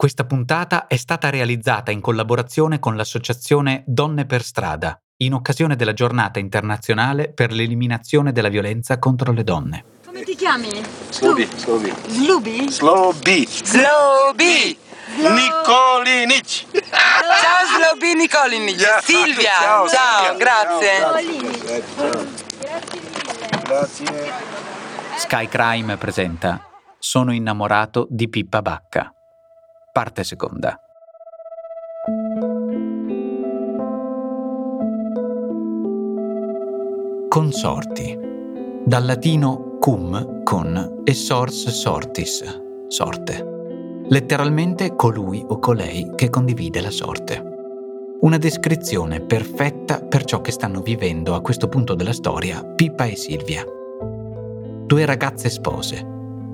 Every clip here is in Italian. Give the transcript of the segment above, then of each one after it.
Questa puntata è stata realizzata in collaborazione con l'associazione Donne per Strada, in occasione della giornata internazionale per l'eliminazione della violenza contro le donne. Come ti chiami? Slobi, Slobi. Slubi? Slobi. Slobi! Nicolinic. Ciao Slobi Nicolinic! Yeah. Silvia! Ciao, Ciao, grazie! Grazie. Sky Crime presenta Sono innamorato di Pippa Bacca. Parte seconda. Consorti. Dal latino cum, con, e sors sortis, sorte. Letteralmente colui o colei che condivide la sorte. Una descrizione perfetta per ciò che stanno vivendo a questo punto della storia Pippa e Silvia. Due ragazze spose,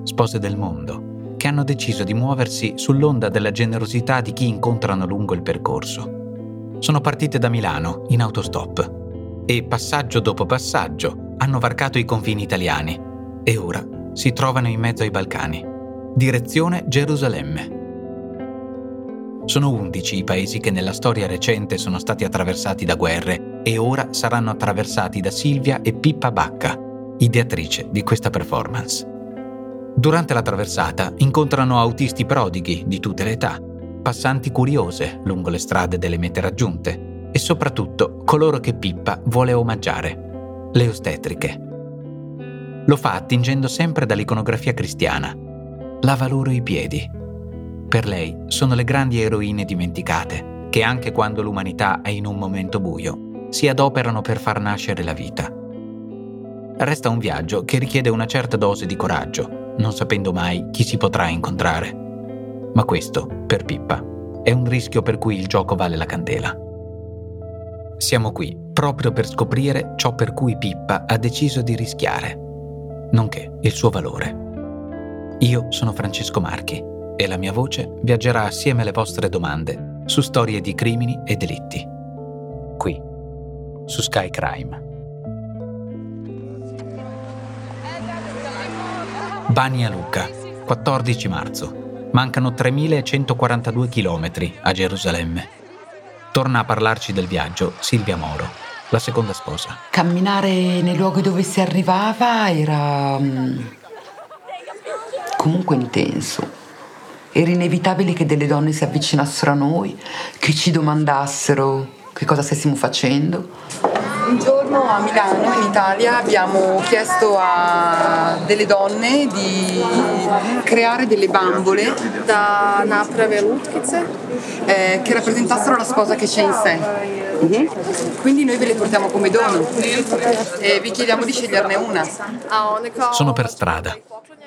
spose del mondo, che hanno deciso di muoversi sull'onda della generosità di chi incontrano lungo il percorso. Sono partite da Milano in autostop e passaggio dopo passaggio hanno varcato i confini italiani e ora si trovano in mezzo ai Balcani, direzione Gerusalemme. Sono undici i paesi che nella storia recente sono stati attraversati da guerre e ora saranno attraversati da Silvia e Pippa Bacca, ideatrice di questa performance. Durante la traversata incontrano autisti prodighi di tutte le età, passanti curiose lungo le strade delle mete raggiunte e soprattutto coloro che Pippa vuole omaggiare, le ostetriche. Lo fa attingendo sempre dall'iconografia cristiana. Lava loro i piedi. Per lei sono le grandi eroine dimenticate, che anche quando l'umanità è in un momento buio, si adoperano per far nascere la vita. Resta un viaggio che richiede una certa dose di coraggio, non sapendo mai chi si potrà incontrare. Ma questo, per Pippa, è un rischio per cui il gioco vale la candela. Siamo qui proprio per scoprire ciò per cui Pippa ha deciso di rischiare, nonché il suo valore. Io sono Francesco Marchi e la mia voce viaggerà assieme alle vostre domande su storie di crimini e delitti. Qui, su Sky Crime. Bania Luca, 14 marzo. Mancano 3.142 km a Gerusalemme. Torna a parlarci del viaggio Silvia Moro, la seconda sposa. Camminare nei luoghi dove si arrivava era mm, comunque intenso. Era inevitabile che delle donne si avvicinassero a noi, che ci domandassero che cosa stessimo facendo. Un giorno a Milano, in Italia, abbiamo chiesto a delle donne di creare delle bambole da naprave lutkice. eh, che rappresentassero la sposa che c'è in sé. Quindi noi ve le portiamo come dono e vi chiediamo di sceglierne una. Sono per strada.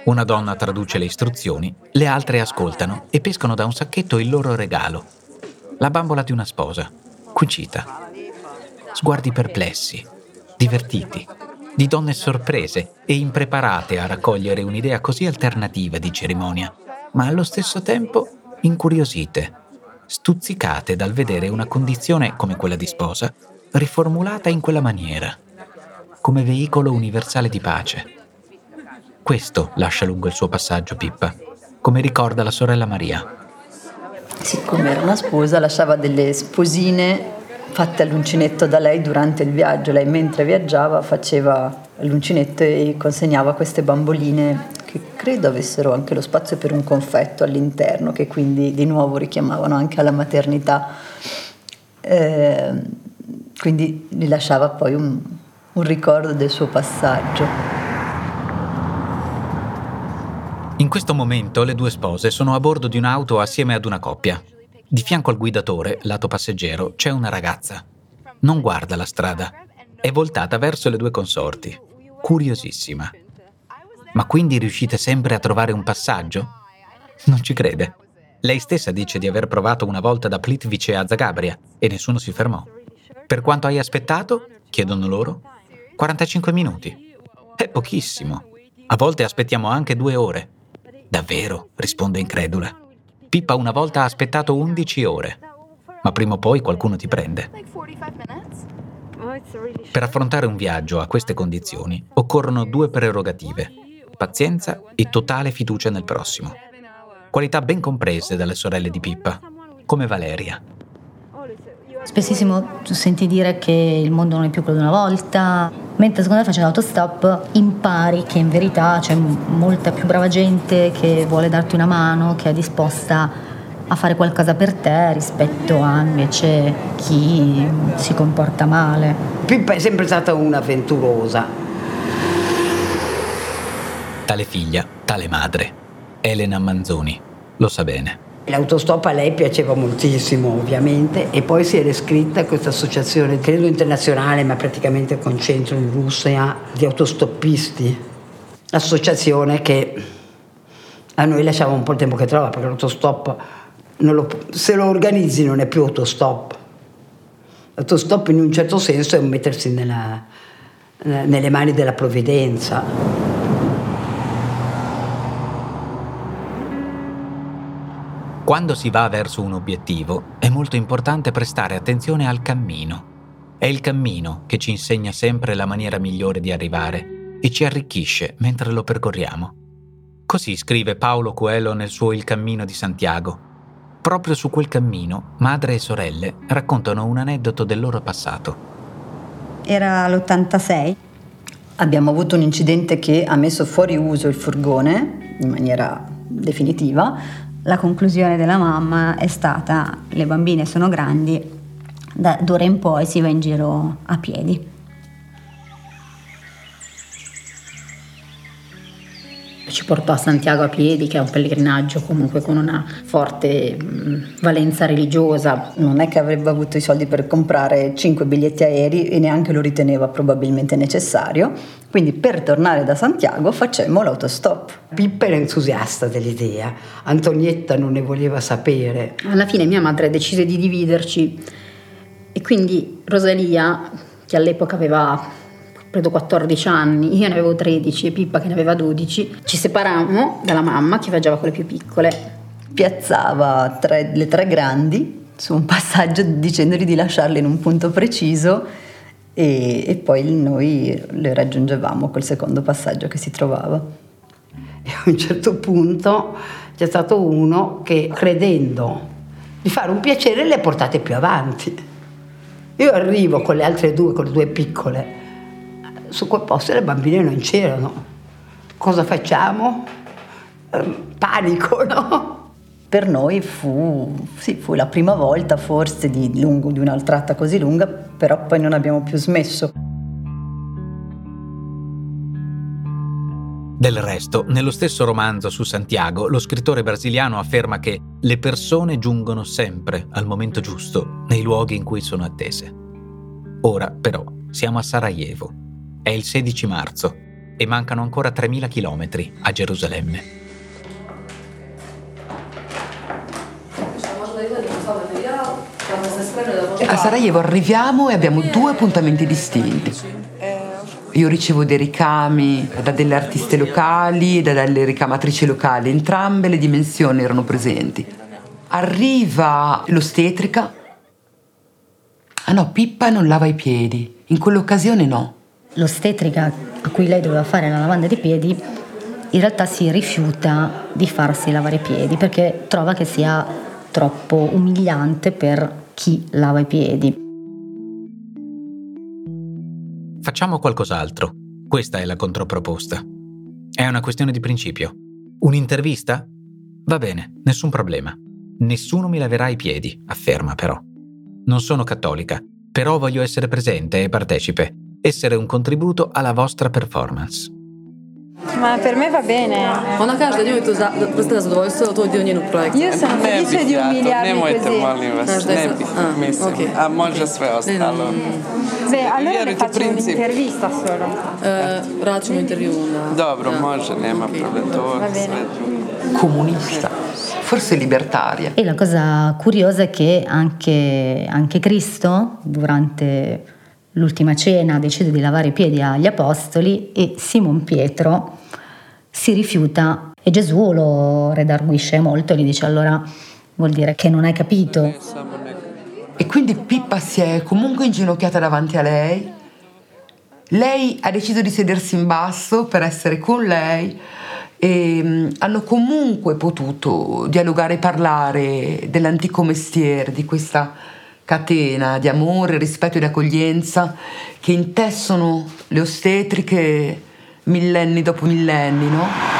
Una donna traduce le istruzioni, le altre ascoltano e pescano da un sacchetto il loro regalo. La bambola di una sposa, cucita. Sguardi perplessi, divertiti, di donne sorprese e impreparate a raccogliere un'idea così alternativa di cerimonia, ma allo stesso tempo incuriosite, stuzzicate dal vedere una condizione come quella di sposa riformulata in quella maniera, come veicolo universale di pace. Questo lascia lungo il suo passaggio Pippa, come ricorda la sorella Maria. Siccome era una sposa, lasciava delle sposine fatte all'uncinetto da lei durante il viaggio. Lei mentre viaggiava faceva l'uncinetto e consegnava queste bamboline che credo avessero anche lo spazio per un confetto all'interno, che quindi di nuovo richiamavano anche alla maternità. Eh, quindi gli lasciava poi un, un ricordo del suo passaggio. In questo momento le due spose sono a bordo di un'auto assieme ad una coppia. Di fianco al guidatore, lato passeggero, c'è una ragazza. Non guarda la strada. È voltata verso le due consorti, curiosissima. Ma quindi riuscite sempre a trovare un passaggio? Non ci crede. Lei stessa dice di aver provato una volta da Plitvice a Zagabria e nessuno si fermò. Per quanto hai aspettato? chiedono loro. 45 minuti. È pochissimo. A volte aspettiamo anche due ore. Davvero? risponde incredula. Pippa una volta ha aspettato 11 ore. Ma prima o poi qualcuno ti prende. Per affrontare un viaggio a queste condizioni occorrono due prerogative, pazienza e totale fiducia nel prossimo. Qualità ben comprese dalle sorelle di Pippa, come Valeria. Spessissimo senti dire che il mondo non è più quello di una volta, mentre secondo me facendo l'autostop impari che in verità c'è molta più brava gente che vuole darti una mano, che è disposta a fare qualcosa per te rispetto a invece chi si comporta male. Pippa è sempre stata un'avventurosa. Tale figlia, tale madre. Elena Manzoni lo sa bene. L'autostop a lei piaceva moltissimo ovviamente e poi si era iscritta a questa associazione, credo internazionale, ma praticamente con centro in Russia, di autostoppisti. Associazione che a noi lasciava un po' il tempo che trova perché l'autostop lo, se lo organizzi non è più autostop. L'autostop in un certo senso è mettersi nella, nelle mani della provvidenza. Quando si va verso un obiettivo è molto importante prestare attenzione al cammino. È il cammino che ci insegna sempre la maniera migliore di arrivare e ci arricchisce mentre lo percorriamo. Così scrive Paolo Coelho nel suo Il cammino di Santiago. Proprio su quel cammino, madre e sorelle raccontano un aneddoto del loro passato. Era l'86. Abbiamo avuto un incidente che ha messo fuori uso il furgone in maniera definitiva, la conclusione della mamma è stata le bambine sono grandi, da d'ora in poi si va in giro a piedi. Ci portò a Santiago a piedi, che è un pellegrinaggio comunque con una forte valenza religiosa. Non è che avrebbe avuto i soldi per comprare 5 biglietti aerei e neanche lo riteneva probabilmente necessario. Quindi per tornare da Santiago facemmo l'autostop. Pippa era entusiasta dell'idea, Antonietta non ne voleva sapere. Alla fine mia madre decise di dividerci e quindi Rosalia, che all'epoca aveva credo 14 anni, io ne avevo 13 e Pippa che ne aveva 12, ci separammo dalla mamma che viaggiava con le più piccole. Piazzava tre, le tre grandi su un passaggio dicendogli di lasciarle in un punto preciso e, e poi noi le raggiungevamo col secondo passaggio che si trovava. E a un certo punto c'è stato uno che credendo di fare un piacere le ha portate più avanti. Io arrivo con le altre due, con le due piccole, su quel posto le bambine non c'erano. Cosa facciamo? Ehm, panico, no? Per noi fu, sì, fu la prima volta forse di, lungo, di una tratta così lunga, però poi non abbiamo più smesso. Del resto, nello stesso romanzo su Santiago, lo scrittore brasiliano afferma che le persone giungono sempre al momento giusto nei luoghi in cui sono attese. Ora, però, siamo a Sarajevo, è il 16 marzo e mancano ancora 3.000 km a Gerusalemme. A Sarajevo arriviamo e abbiamo due appuntamenti distinti. Io ricevo dei ricami da delle artiste locali e da delle ricamatrici locali, entrambe le dimensioni erano presenti. Arriva l'ostetrica. Ah no, Pippa non lava i piedi, in quell'occasione no l'ostetrica a cui lei doveva fare la lavanda dei piedi in realtà si rifiuta di farsi lavare i piedi perché trova che sia troppo umiliante per chi lava i piedi. Facciamo qualcos'altro. Questa è la controproposta. È una questione di principio. Un'intervista? Va bene, nessun problema. Nessuno mi laverà i piedi, afferma però. Non sono cattolica, però voglio essere presente e partecipe essere un contributo alla vostra performance. Ma per me va bene. Ona kaže da njoj to za, vrste na zadovoljstvo, to dio njenu projektu. Io sono felice di umiliarmi Nemojte, così. molim vas, Znaš da je ne bih, a, mislim. ok. A može sve ostalo. Beh, allora Vjerujte, faccio un'intervista solo. E, radit ćemo intervju na... Dobro, da. može, nema problem, to sve drugo. Comunista, forse libertaria. E la cosa curiosa è che anche, anche Cristo, durante l'ultima cena, decide di lavare i piedi agli apostoli e Simon Pietro si rifiuta e Gesù lo redarguisce molto e gli dice allora vuol dire che non hai capito. E quindi Pippa si è comunque inginocchiata davanti a lei. Lei ha deciso di sedersi in basso per essere con lei e mm, hanno comunque potuto dialogare e parlare dell'antico mestiere, di questa catena di amore, rispetto ed accoglienza che intessono le ostetriche millenni dopo millenni, no?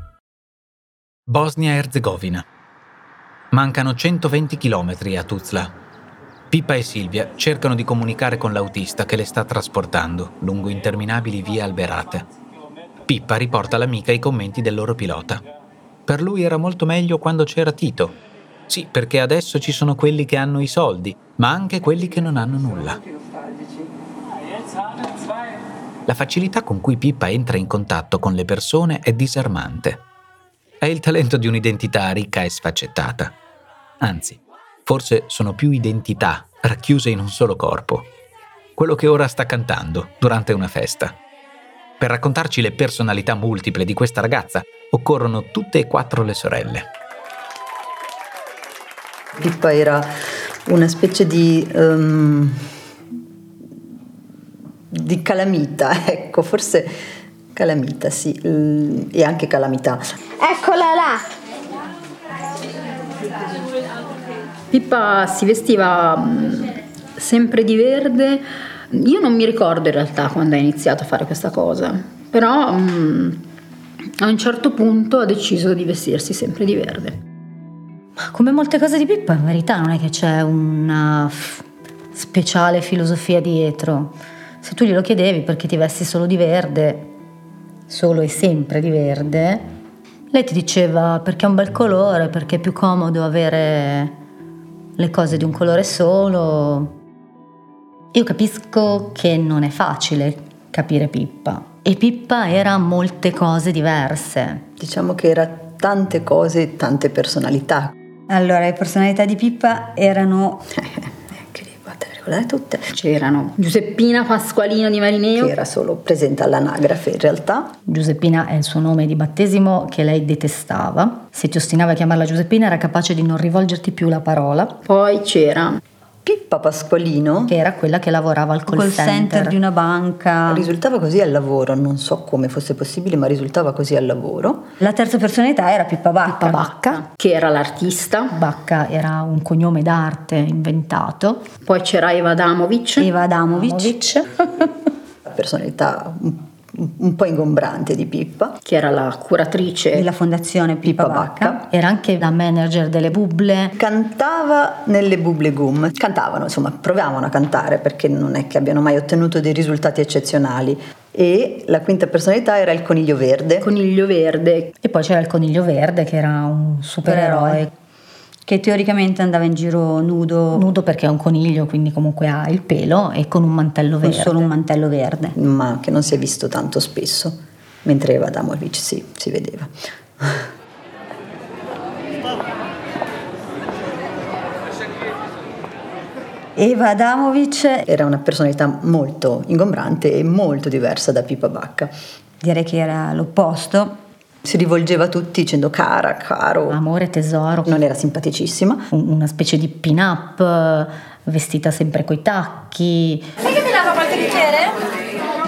Bosnia-Erzegovina. Mancano 120 km a Tuzla. Pippa e Silvia cercano di comunicare con l'autista che le sta trasportando lungo interminabili vie alberate. Pippa riporta all'amica i commenti del loro pilota. Per lui era molto meglio quando c'era Tito. Sì, perché adesso ci sono quelli che hanno i soldi, ma anche quelli che non hanno nulla. La facilità con cui Pippa entra in contatto con le persone è disarmante. È il talento di un'identità ricca e sfaccettata. Anzi, forse sono più identità racchiuse in un solo corpo. Quello che ora sta cantando durante una festa. Per raccontarci le personalità multiple di questa ragazza occorrono tutte e quattro le sorelle. Pippa era una specie di, um, di calamita, ecco, forse calamita, sì, e anche calamità. Eccola là! Pippa si vestiva mm, sempre di verde. Io non mi ricordo in realtà quando ha iniziato a fare questa cosa, però um, a un certo punto ha deciso di vestirsi sempre di verde. Come molte cose di Pippa, in verità non è che c'è una speciale filosofia dietro. Se tu glielo chiedevi perché ti vesti solo di verde, solo e sempre di verde, lei ti diceva perché è un bel colore, perché è più comodo avere le cose di un colore solo. Io capisco che non è facile capire Pippa e Pippa era molte cose diverse. Diciamo che era tante cose e tante personalità. Allora, le personalità di Pippa erano ricordare tutte. C'erano Giuseppina Pasqualino di Marineo. Che era solo presente all'anagrafe in realtà. Giuseppina è il suo nome di battesimo che lei detestava. Se ti ostinava a chiamarla Giuseppina era capace di non rivolgerti più la parola. Poi c'era Pippa Pasqualino, che era quella che lavorava al call, call center. center. di una banca. Risultava così al lavoro, non so come fosse possibile, ma risultava così al lavoro. La terza personalità era Pippa Bacca. Pippa Bacca, che era l'artista. Bacca era un cognome d'arte inventato. Poi c'era Eva Adamovic. Eva Adamovic. Adamovic. La personalità un po' ingombrante di Pippa, che era la curatrice della fondazione Pippa, Pippa Bacca. Bacca. Era anche la manager delle bubble. Cantava nelle bubble gum. Cantavano, insomma, provavano a cantare perché non è che abbiano mai ottenuto dei risultati eccezionali. E la quinta personalità era il coniglio verde. Coniglio verde. E poi c'era il coniglio verde che era un supereroe che teoricamente andava in giro nudo. Nudo perché è un coniglio, quindi comunque ha il pelo e con un mantello verde. Con solo un mantello verde. Ma che non si è visto tanto spesso, mentre Eva Adamovic sì, si vedeva. Eva Adamovic era una personalità molto ingombrante e molto diversa da Pippa Bacca. Direi che era l'opposto si rivolgeva a tutti dicendo cara, caro. Amore, tesoro. Non era simpaticissima. Una specie di pin-up, vestita sempre coi tacchi. Sai che mi lava qualche bicchiere?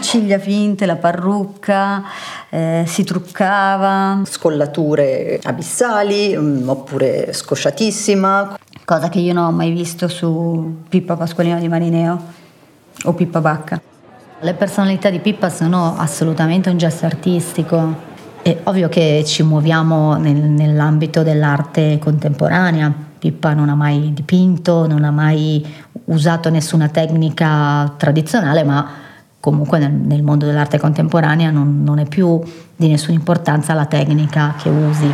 Ciglia finte, la parrucca, eh, si truccava. Scollature abissali, um, oppure scosciatissima. Cosa che io non ho mai visto su Pippa Pasqualino di Marineo o Pippa Bacca. Le personalità di Pippa sono assolutamente un gesto artistico È ovvio che ci muoviamo nel, nell'ambito dell'arte contemporanea. Pippa non ha mai dipinto, non ha mai usato nessuna tecnica tradizionale, ma comunque nel, nel mondo dell'arte contemporanea non, non è più di nessuna importanza la tecnica che usi.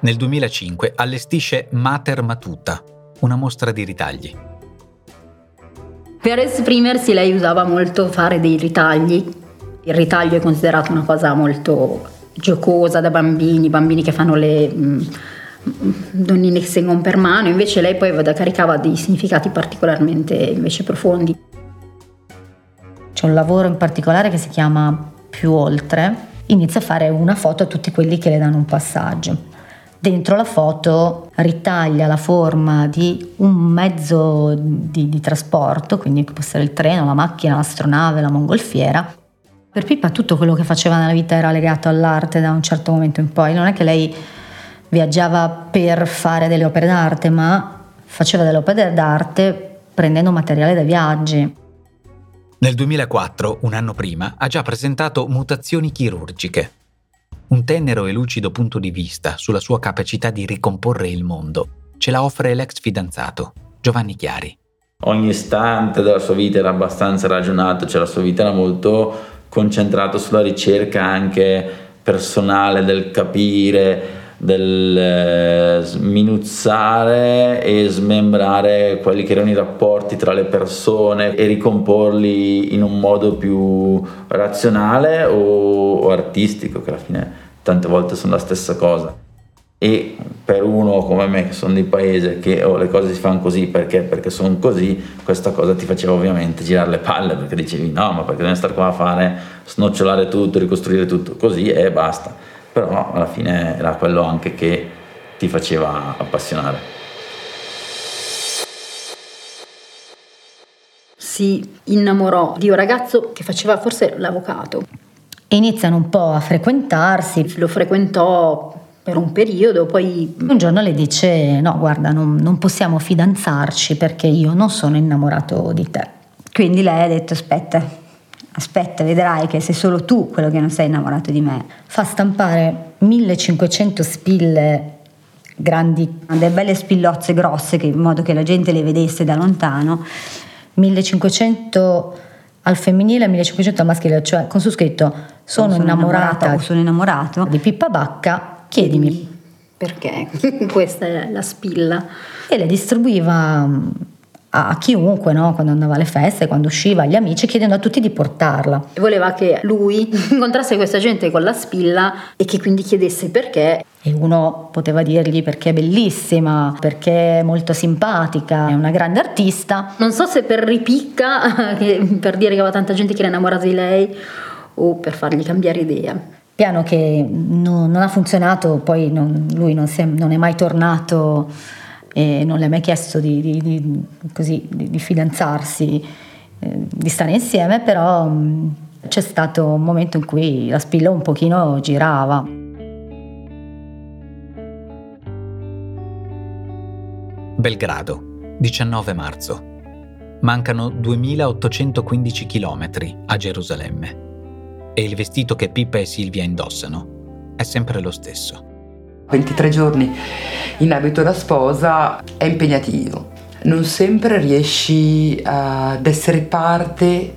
Nel 2005 allestisce Mater Matuta, una mostra di ritagli. Per esprimersi lei usava molto fare dei ritagli il ritaglio è considerato una cosa molto giocosa da bambini, bambini che fanno le mm, donnine che seguono per mano, invece lei poi caricava dei significati particolarmente invece profondi. C'è un lavoro in particolare che si chiama Più oltre, inizia a fare una foto a tutti quelli che le danno un passaggio. Dentro la foto ritaglia la forma di un mezzo di, di trasporto, quindi può essere il treno, la macchina, l'astronave, la mongolfiera, per Pippa tutto quello che faceva nella vita era legato all'arte da un certo momento in poi, non è che lei viaggiava per fare delle opere d'arte, ma faceva delle opere d'arte prendendo materiale dai viaggi. Nel 2004, un anno prima, ha già presentato Mutazioni chirurgiche, un tenero e lucido punto di vista sulla sua capacità di ricomporre il mondo. Ce la offre l'ex fidanzato, Giovanni Chiari. Ogni istante della sua vita era abbastanza ragionato, cioè la sua vita era molto concentrato sulla ricerca anche personale del capire, del eh, sminuzzare e smembrare quelli che erano i rapporti tra le persone e ricomporli in un modo più razionale o, o artistico, che alla fine tante volte sono la stessa cosa e per uno come me che sono di paese che oh, le cose si fanno così perché, perché sono così, questa cosa ti faceva ovviamente girare le palle perché dicevi no ma perché devi stare qua a fare, snocciolare tutto, ricostruire tutto così e basta. Però alla fine era quello anche che ti faceva appassionare. Si innamorò di un ragazzo che faceva forse l'avvocato. E iniziano un po' a frequentarsi. Lo frequentò per un periodo, poi un giorno le dice no guarda non, non, possiamo fidanzarci perché io non sono innamorato di te. Quindi lei ha detto aspetta, aspetta vedrai che sei solo tu quello che non sei innamorato di me. Fa stampare 1500 spille grandi, delle belle spillozze grosse che, in modo che la gente le vedesse da lontano, 1500 al femminile e 1500 al maschile, cioè con su scritto sono, sono innamorata, innamorata o sono innamorato di Pippa Bacca Chiedimi. Perché questa è la spilla. E le distribuiva mm, a chiunque, no? quando andava alle feste, quando usciva, agli amici, chiedendo a tutti di portarla. E voleva che lui incontrasse questa gente con la spilla e che quindi chiedesse perché. E uno poteva dirgli perché è bellissima, perché è molto simpatica, è una grande artista. Non so se per ripicca, per dire che aveva tanta gente che era innamorata di lei, o per fargli cambiare idea. Piano che non, non ha funzionato, poi non, lui non, è, non, è, mai tornato e non le ha mai chiesto di, di, di, così, di fidanzarsi, eh, di stare insieme, però mh, c'è stato un momento in cui la spilla un pochino girava. Belgrado, 19 marzo. Mancano 2815 km a Gerusalemme e il vestito che Pippa e Silvia indossano è sempre lo stesso. 23 giorni in abito da sposa è impegnativo. Non sempre riesci ad essere parte,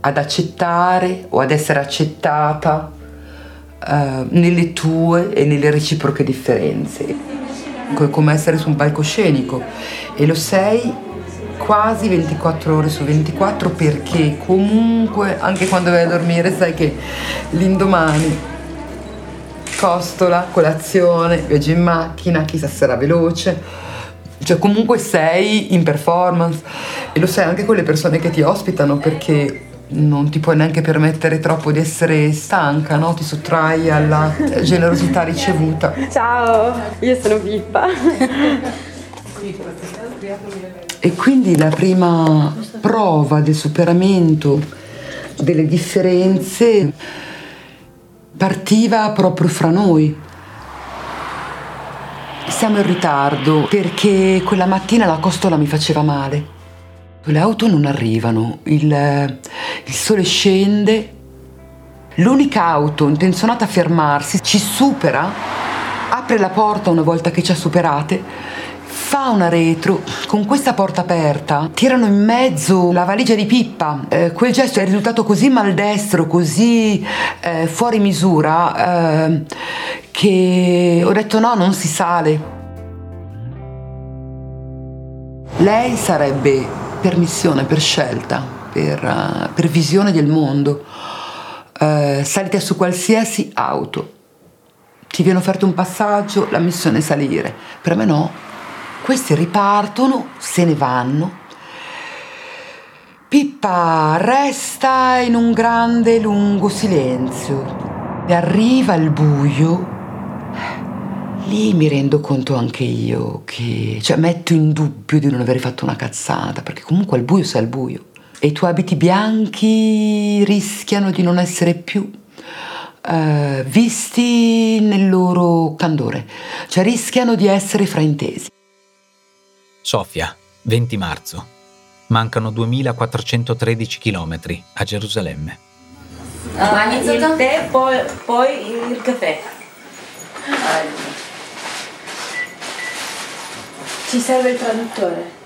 ad accettare o ad essere accettata uh, nelle tue e nelle reciproche differenze. Come essere su un palcoscenico e lo sei quasi 24 ore su 24 perché comunque anche quando vai a dormire sai che l'indomani costola, colazione, viaggio in macchina, chissà se sarà veloce. Cioè comunque sei in performance e lo sai anche con le persone che ti ospitano perché non ti puoi neanche permettere troppo di essere stanca, no? Ti sottrai alla generosità ricevuta. Ciao, io sono Pippa. E quindi la prima prova del superamento delle differenze partiva proprio fra noi. Siamo in ritardo perché quella mattina la costola mi faceva male. Le auto non arrivano, il, il sole scende L'unica auto intenzionata a fermarsi ci supera, apre la porta una volta che ci ha superate, fa una retro, con questa porta aperta tirano in mezzo la valigia di Pippa. Eh, quel gesto è risultato così maldestro, così eh, fuori misura, eh, che ho detto no, non si sale. Lei sarebbe per missione, per scelta, per, uh, per visione del mondo, uh, salite su qualsiasi auto. Ti viene offerto un passaggio, la missione è salire. Per me no. Questi ripartono, se ne vanno. Pippa resta in un grande lungo silenzio e arriva il buio lì mi rendo conto anche io che, cioè, metto in dubbio di non aver fatto una cazzata, perché comunque al buio sei al buio. E i tuoi abiti bianchi rischiano di non essere più uh, visti nel loro candore, cioè rischiano di essere fraintesi. Sofia, 20 marzo. Mancano 2413 km a Gerusalemme. Uh, il tè, poi, poi il caffè. Ci serve il traduttore.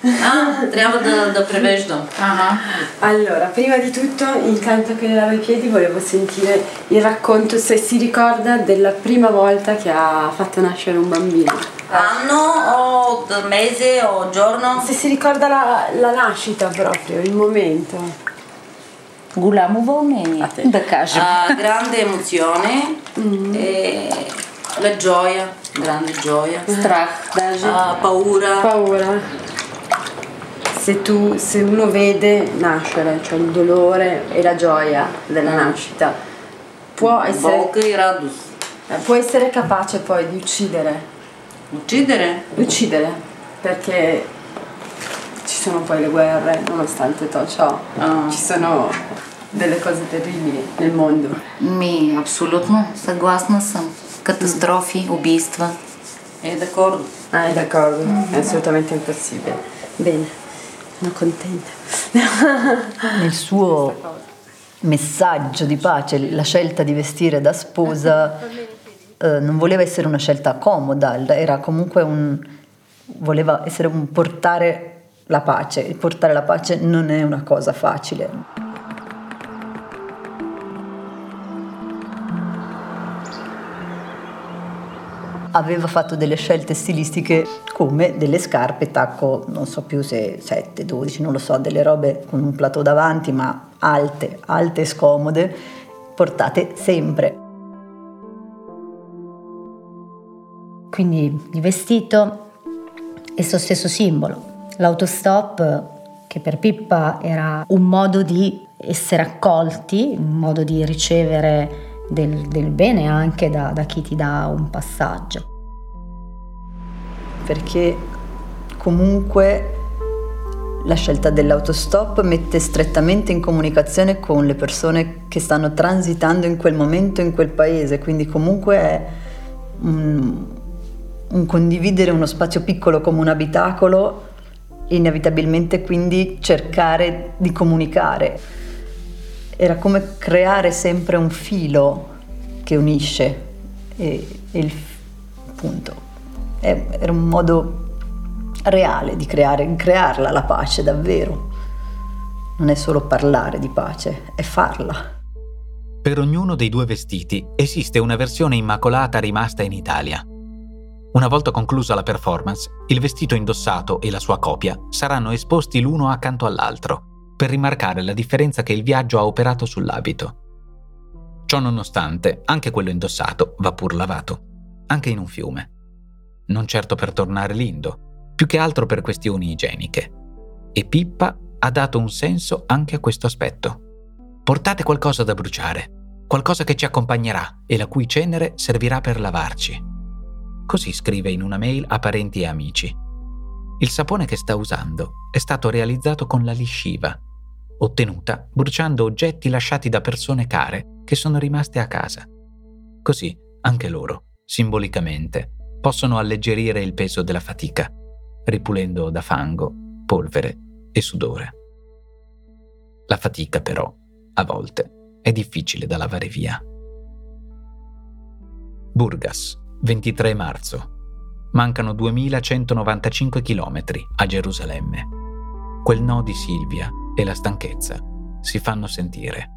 Ah, andiamo da, da prevesdo. Allora, prima di tutto, intanto che le lavo i piedi, volevo sentire il racconto, se si ricorda, della prima volta che ha fatto nascere un bambino. Anno o mese o giorno? Se si ricorda la, la nascita proprio, il momento. Gulamovone, da casa. Uh, grande emozione mm. e la gioia, grande gioia. Strach, uh, paura. Paura Se, tu, se uno vede nascere, cioè il dolore e la gioia della nascita, può essere, Болка и радост. eh, può essere capace poi di uccidere. Uccidere? Uccidere, perché ci sono poi le guerre, nonostante tutto ciò, ci sono delle cose terribili nel mondo. Ми, абсолютно, съгласна съм. Катастрофи, убийства. È d'accordo. Ah, è d'accordo, è assolutamente impossibile. Bene, sono contenta. Nel suo messaggio di pace, la scelta di vestire da sposa eh, non voleva essere una scelta comoda, era comunque un voleva essere un portare la pace. E portare la pace non è una cosa facile. Aveva fatto delle scelte stilistiche come delle scarpe tacco, non so più se 7, 12, non lo so, delle robe con un plateau davanti, ma alte, alte e scomode, portate sempre. Quindi il vestito il suo stesso simbolo. L'autostop che per Pippa era un modo di essere accolti, un modo di ricevere del, del bene anche da, da chi ti dà un passaggio. Perché comunque la scelta dell'autostop mette strettamente in comunicazione con le persone che stanno transitando in quel momento in quel paese, quindi comunque è un, un condividere uno spazio piccolo come un abitacolo inevitabilmente quindi cercare di comunicare. Era come creare sempre un filo che unisce e, e il punto. È, era un modo reale di creare, crearla la pace davvero. Non è solo parlare di pace, è farla. Per ognuno dei due vestiti esiste una versione immacolata rimasta in Italia. Una volta conclusa la performance, il vestito indossato e la sua copia saranno esposti l'uno accanto all'altro, per rimarcare la differenza che il viaggio ha operato sull'abito. Ciò nonostante, anche quello indossato va pur lavato, anche in un fiume. Non certo per tornare lindo, più che altro per questioni igieniche. E Pippa ha dato un senso anche a questo aspetto. Portate qualcosa da bruciare, qualcosa che ci accompagnerà e la cui cenere servirà per lavarci. Così scrive in una mail a parenti e amici. Il sapone che sta usando è stato realizzato con la lisciva, ottenuta bruciando oggetti lasciati da persone care che sono rimaste a casa. Così anche loro, simbolicamente, possono alleggerire il peso della fatica, ripulendo da fango, polvere e sudore. La fatica però, a volte, è difficile da lavare via. Burgas, 23 marzo. Mancano 2195 km a Gerusalemme. Quel no di Silvia e la stanchezza si fanno sentire.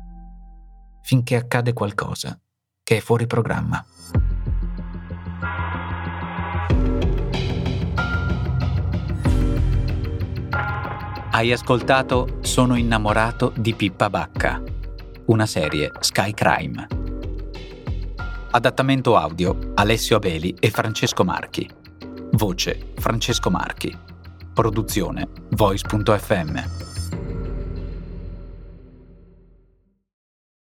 Finché accade qualcosa che è fuori programma. Hai ascoltato Sono innamorato di Pippa Bacca, una serie Sky Crime. Adattamento audio Alessio Abeli e Francesco Marchi. Voce Francesco Marchi. Produzione Voice.fm.